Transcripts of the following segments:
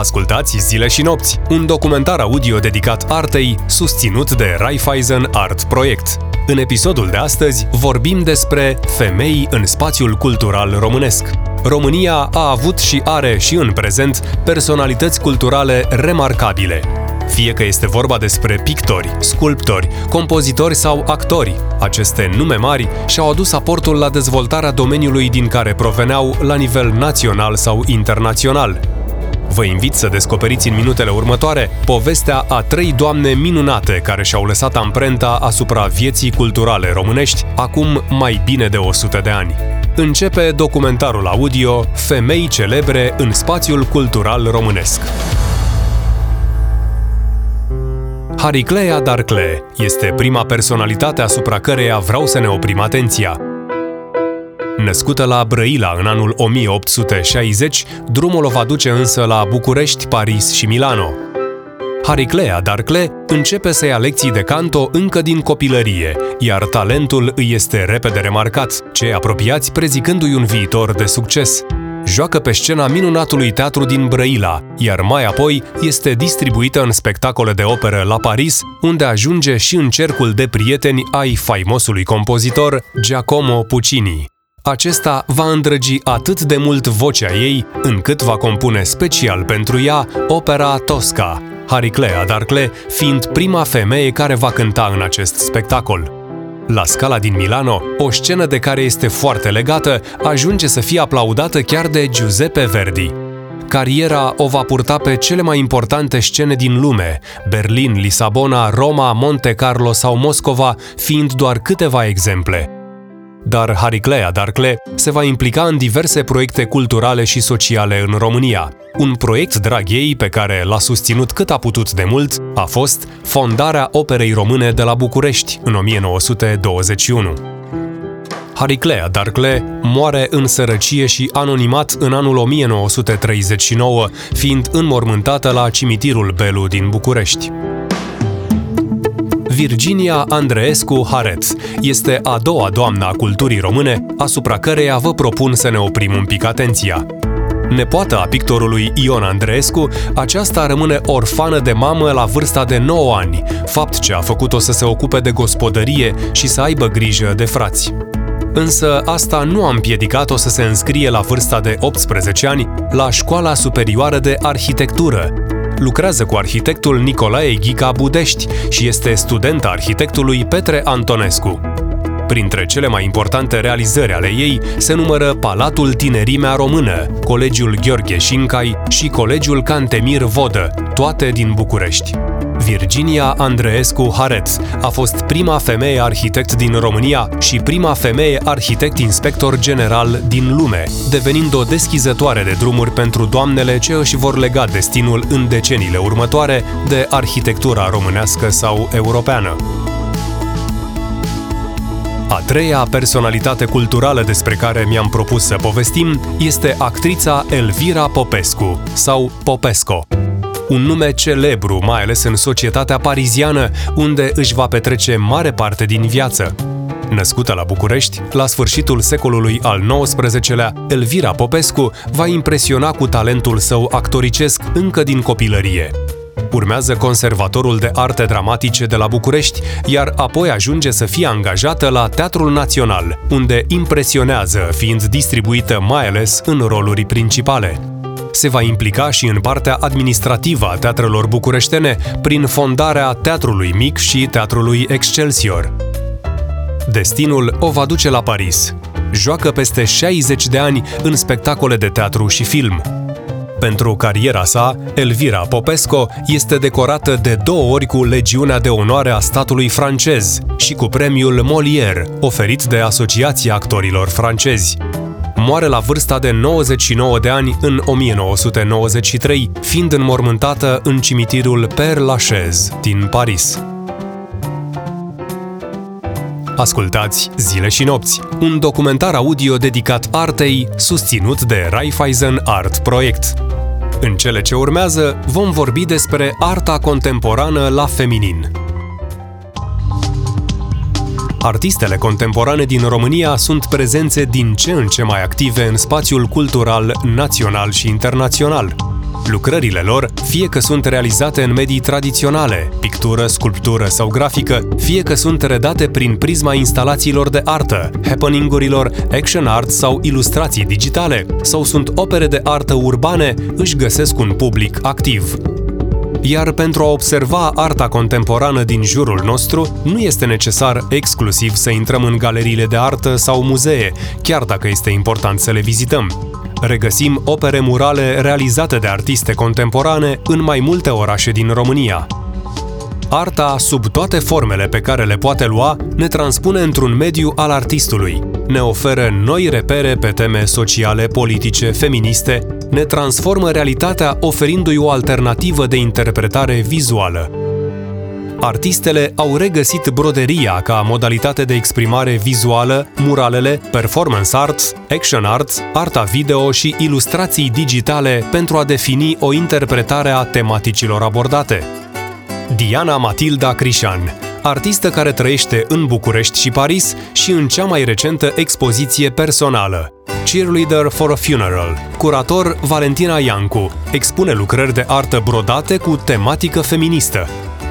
Ascultați Zile și Nopți, un documentar audio dedicat artei, susținut de Raiffeisen Art Project. În episodul de astăzi vorbim despre femei în spațiul cultural românesc. România a avut și are și în prezent personalități culturale remarcabile, fie că este vorba despre pictori, sculptori, compozitori sau actori. Aceste nume mari și-au adus aportul la dezvoltarea domeniului din care proveneau la nivel național sau internațional. Vă invit să descoperiți în minutele următoare povestea a trei doamne minunate care și-au lăsat amprenta asupra vieții culturale românești acum mai bine de 100 de ani. Începe documentarul audio Femei celebre în spațiul cultural românesc. Hariclea Darcle este prima personalitate asupra căreia vreau să ne oprim atenția. Născută la Brăila în anul 1860, drumul o va duce însă la București, Paris și Milano. Hariclea Darcle începe să ia lecții de canto încă din copilărie, iar talentul îi este repede remarcat, cei apropiați prezicându-i un viitor de succes joacă pe scena minunatului teatru din Brăila, iar mai apoi este distribuită în spectacole de operă la Paris, unde ajunge și în cercul de prieteni ai faimosului compozitor Giacomo Puccini. Acesta va îndrăgi atât de mult vocea ei, încât va compune special pentru ea opera Tosca, Hariclea Darcle fiind prima femeie care va cânta în acest spectacol. La Scala din Milano, o scenă de care este foarte legată ajunge să fie aplaudată chiar de Giuseppe Verdi. Cariera o va purta pe cele mai importante scene din lume, Berlin, Lisabona, Roma, Monte Carlo sau Moscova fiind doar câteva exemple – dar Hariclea Darcle se va implica în diverse proiecte culturale și sociale în România. Un proiect drag ei pe care l-a susținut cât a putut de mult a fost fondarea Operei Române de la București în 1921. Hariclea Darcle moare în sărăcie și anonimat în anul 1939, fiind înmormântată la cimitirul Belu din București. Virginia Andreescu Haret este a doua doamnă a culturii române, asupra căreia vă propun să ne oprim un pic atenția. Nepoată a pictorului Ion Andreescu, aceasta rămâne orfană de mamă la vârsta de 9 ani, fapt ce a făcut-o să se ocupe de gospodărie și să aibă grijă de frați. Însă asta nu a împiedicat-o să se înscrie la vârsta de 18 ani la Școala Superioară de Arhitectură, lucrează cu arhitectul Nicolae Ghica Budești și este student arhitectului Petre Antonescu. Printre cele mai importante realizări ale ei se numără Palatul Tinerimea Română, Colegiul Gheorghe Șincai și Colegiul Cantemir Vodă, toate din București. Virginia Andreescu Hareț a fost prima femeie arhitect din România și prima femeie arhitect inspector general din lume, devenind o deschizătoare de drumuri pentru doamnele ce își vor lega destinul în deceniile următoare de arhitectura românească sau europeană. A treia personalitate culturală despre care mi-am propus să povestim este actrița Elvira Popescu sau Popesco un nume celebru, mai ales în societatea pariziană, unde își va petrece mare parte din viață. Născută la București, la sfârșitul secolului al XIX-lea, Elvira Popescu va impresiona cu talentul său actoricesc încă din copilărie. Urmează Conservatorul de Arte Dramatice de la București, iar apoi ajunge să fie angajată la Teatrul Național, unde impresionează, fiind distribuită mai ales în roluri principale se va implica și în partea administrativă a teatrelor bucureștene prin fondarea Teatrului Mic și Teatrului Excelsior. Destinul o va duce la Paris. Joacă peste 60 de ani în spectacole de teatru și film. Pentru cariera sa, Elvira Popesco este decorată de două ori cu Legiunea de Onoare a statului francez și cu premiul Molière, oferit de Asociația Actorilor Francezi moare la vârsta de 99 de ani în 1993, fiind înmormântată în cimitirul Père Lachaise din Paris. Ascultați Zile și Nopți, un documentar audio dedicat artei, susținut de Raiffeisen Art Project. În cele ce urmează, vom vorbi despre arta contemporană la feminin. Artistele contemporane din România sunt prezențe din ce în ce mai active în spațiul cultural național și internațional. Lucrările lor, fie că sunt realizate în medii tradiționale, pictură, sculptură sau grafică, fie că sunt redate prin prisma instalațiilor de artă, happeningurilor, action art sau ilustrații digitale, sau sunt opere de artă urbane, își găsesc un public activ. Iar pentru a observa arta contemporană din jurul nostru, nu este necesar exclusiv să intrăm în galeriile de artă sau muzee, chiar dacă este important să le vizităm. Regăsim opere murale realizate de artiste contemporane în mai multe orașe din România. Arta, sub toate formele pe care le poate lua, ne transpune într-un mediu al artistului, ne oferă noi repere pe teme sociale, politice, feministe, ne transformă realitatea oferindu-i o alternativă de interpretare vizuală. Artistele au regăsit broderia ca modalitate de exprimare vizuală, muralele, performance arts, action arts, arta video și ilustrații digitale pentru a defini o interpretare a tematicilor abordate. Diana Matilda Crișan artistă care trăiește în București și Paris și în cea mai recentă expoziție personală. Cheerleader for a Funeral. Curator Valentina Iancu expune lucrări de artă brodate cu tematică feministă.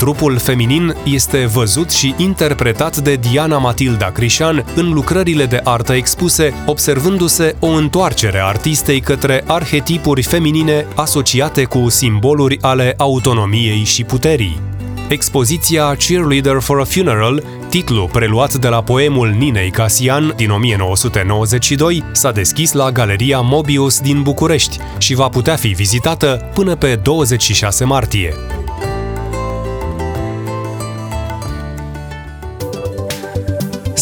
Trupul feminin este văzut și interpretat de Diana Matilda Crișan în lucrările de artă expuse, observându-se o întoarcere a artistei către arhetipuri feminine asociate cu simboluri ale autonomiei și puterii. Expoziția Cheerleader for a Funeral, titlu preluat de la poemul Ninei Casian din 1992, s-a deschis la Galeria Mobius din București și va putea fi vizitată până pe 26 martie.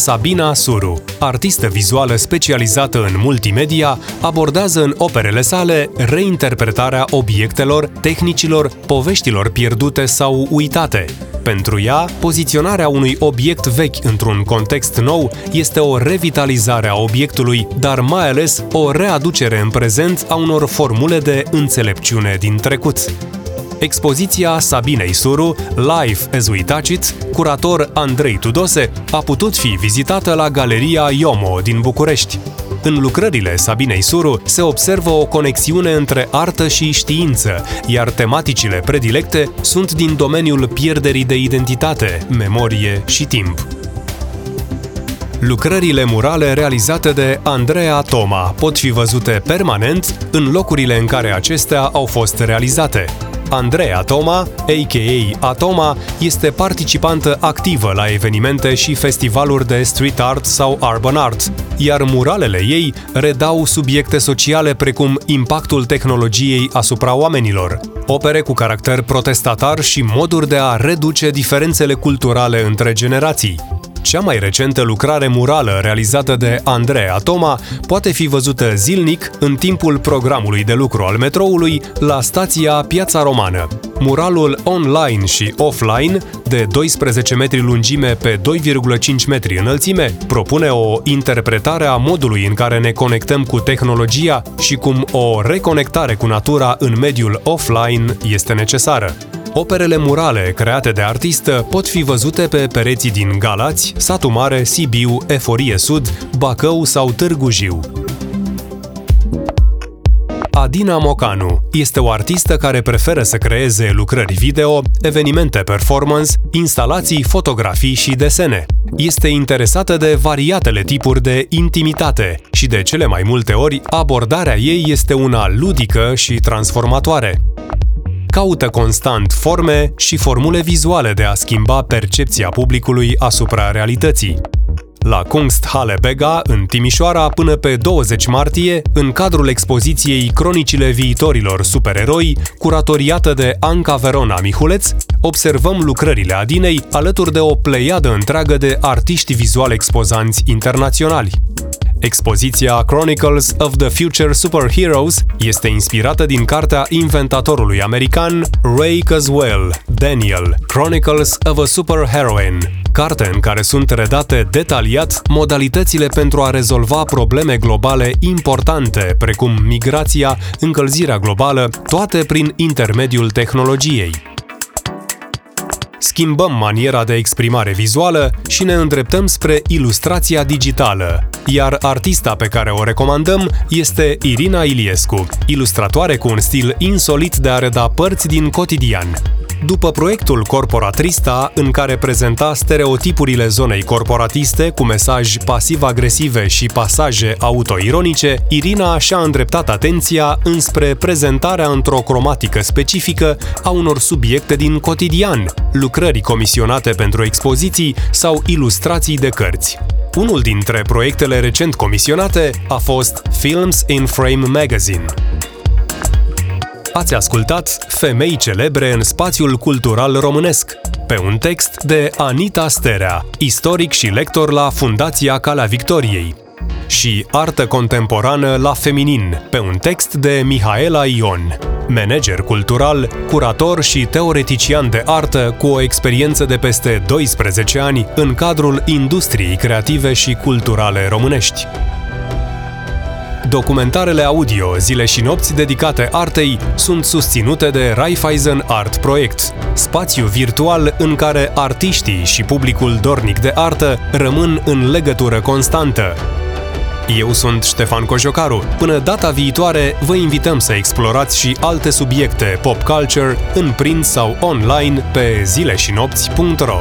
Sabina Suru, artistă vizuală specializată în multimedia, abordează în operele sale reinterpretarea obiectelor, tehnicilor, poveștilor pierdute sau uitate. Pentru ea, poziționarea unui obiect vechi într-un context nou este o revitalizare a obiectului, dar mai ales o readucere în prezent a unor formule de înțelepciune din trecut. Expoziția Sabinei Suru, Live as We Touch It, curator Andrei Tudose, a putut fi vizitată la Galeria Iomo din București. În lucrările Sabinei Suru se observă o conexiune între artă și știință, iar tematicile predilecte sunt din domeniul pierderii de identitate, memorie și timp. Lucrările murale realizate de Andreea Toma pot fi văzute permanent în locurile în care acestea au fost realizate, Andrei Atoma, a.k.a. Atoma, este participantă activă la evenimente și festivaluri de street art sau urban art, iar muralele ei redau subiecte sociale precum impactul tehnologiei asupra oamenilor, opere cu caracter protestatar și moduri de a reduce diferențele culturale între generații. Cea mai recentă lucrare murală realizată de Andrei Atoma poate fi văzută zilnic în timpul programului de lucru al metroului la stația Piața Romană. Muralul online și offline, de 12 metri lungime pe 2,5 metri înălțime, propune o interpretare a modului în care ne conectăm cu tehnologia și cum o reconectare cu natura în mediul offline este necesară. Operele murale create de artistă pot fi văzute pe pereții din Galați, Satu Mare, Sibiu, Eforie Sud, Bacău sau Târgu Jiu. Adina Mocanu este o artistă care preferă să creeze lucrări video, evenimente performance, instalații, fotografii și desene. Este interesată de variatele tipuri de intimitate și de cele mai multe ori abordarea ei este una ludică și transformatoare caută constant forme și formule vizuale de a schimba percepția publicului asupra realității. La Kunsthalle Bega, în Timișoara, până pe 20 martie, în cadrul expoziției Cronicile viitorilor supereroi, curatoriată de Anca Verona Mihuleț, observăm lucrările Adinei alături de o pleiadă întreagă de artiști vizuali expozanți internaționali. Expoziția Chronicles of the Future Superheroes este inspirată din cartea inventatorului american Ray Kurzweil, Daniel, Chronicles of a Superheroine, carte în care sunt redate detaliat modalitățile pentru a rezolva probleme globale importante, precum migrația, încălzirea globală, toate prin intermediul tehnologiei. Schimbăm maniera de exprimare vizuală și ne îndreptăm spre ilustrația digitală. Iar artista pe care o recomandăm este Irina Iliescu, ilustratoare cu un stil insolit de a reda părți din cotidian. După proiectul Corporatrista, în care prezenta stereotipurile zonei corporatiste cu mesaj pasiv-agresive și pasaje autoironice, Irina și-a îndreptat atenția înspre prezentarea într-o cromatică specifică a unor subiecte din cotidian, lucrări comisionate pentru expoziții sau ilustrații de cărți. Unul dintre proiectele recent comisionate a fost Films in Frame Magazine. Ați ascultat Femei celebre în spațiul cultural românesc, pe un text de Anita Sterea, istoric și lector la Fundația Calea Victoriei, și Artă contemporană la feminin, pe un text de Mihaela Ion, manager cultural, curator și teoretician de artă cu o experiență de peste 12 ani în cadrul industriei creative și culturale românești. Documentarele audio Zile și nopți dedicate artei sunt susținute de Raiffeisen Art Project, spațiu virtual în care artiștii și publicul dornic de artă rămân în legătură constantă. Eu sunt Ștefan Cojocaru. Până data viitoare, vă invităm să explorați și alte subiecte pop culture în print sau online pe zileșinopți.ro.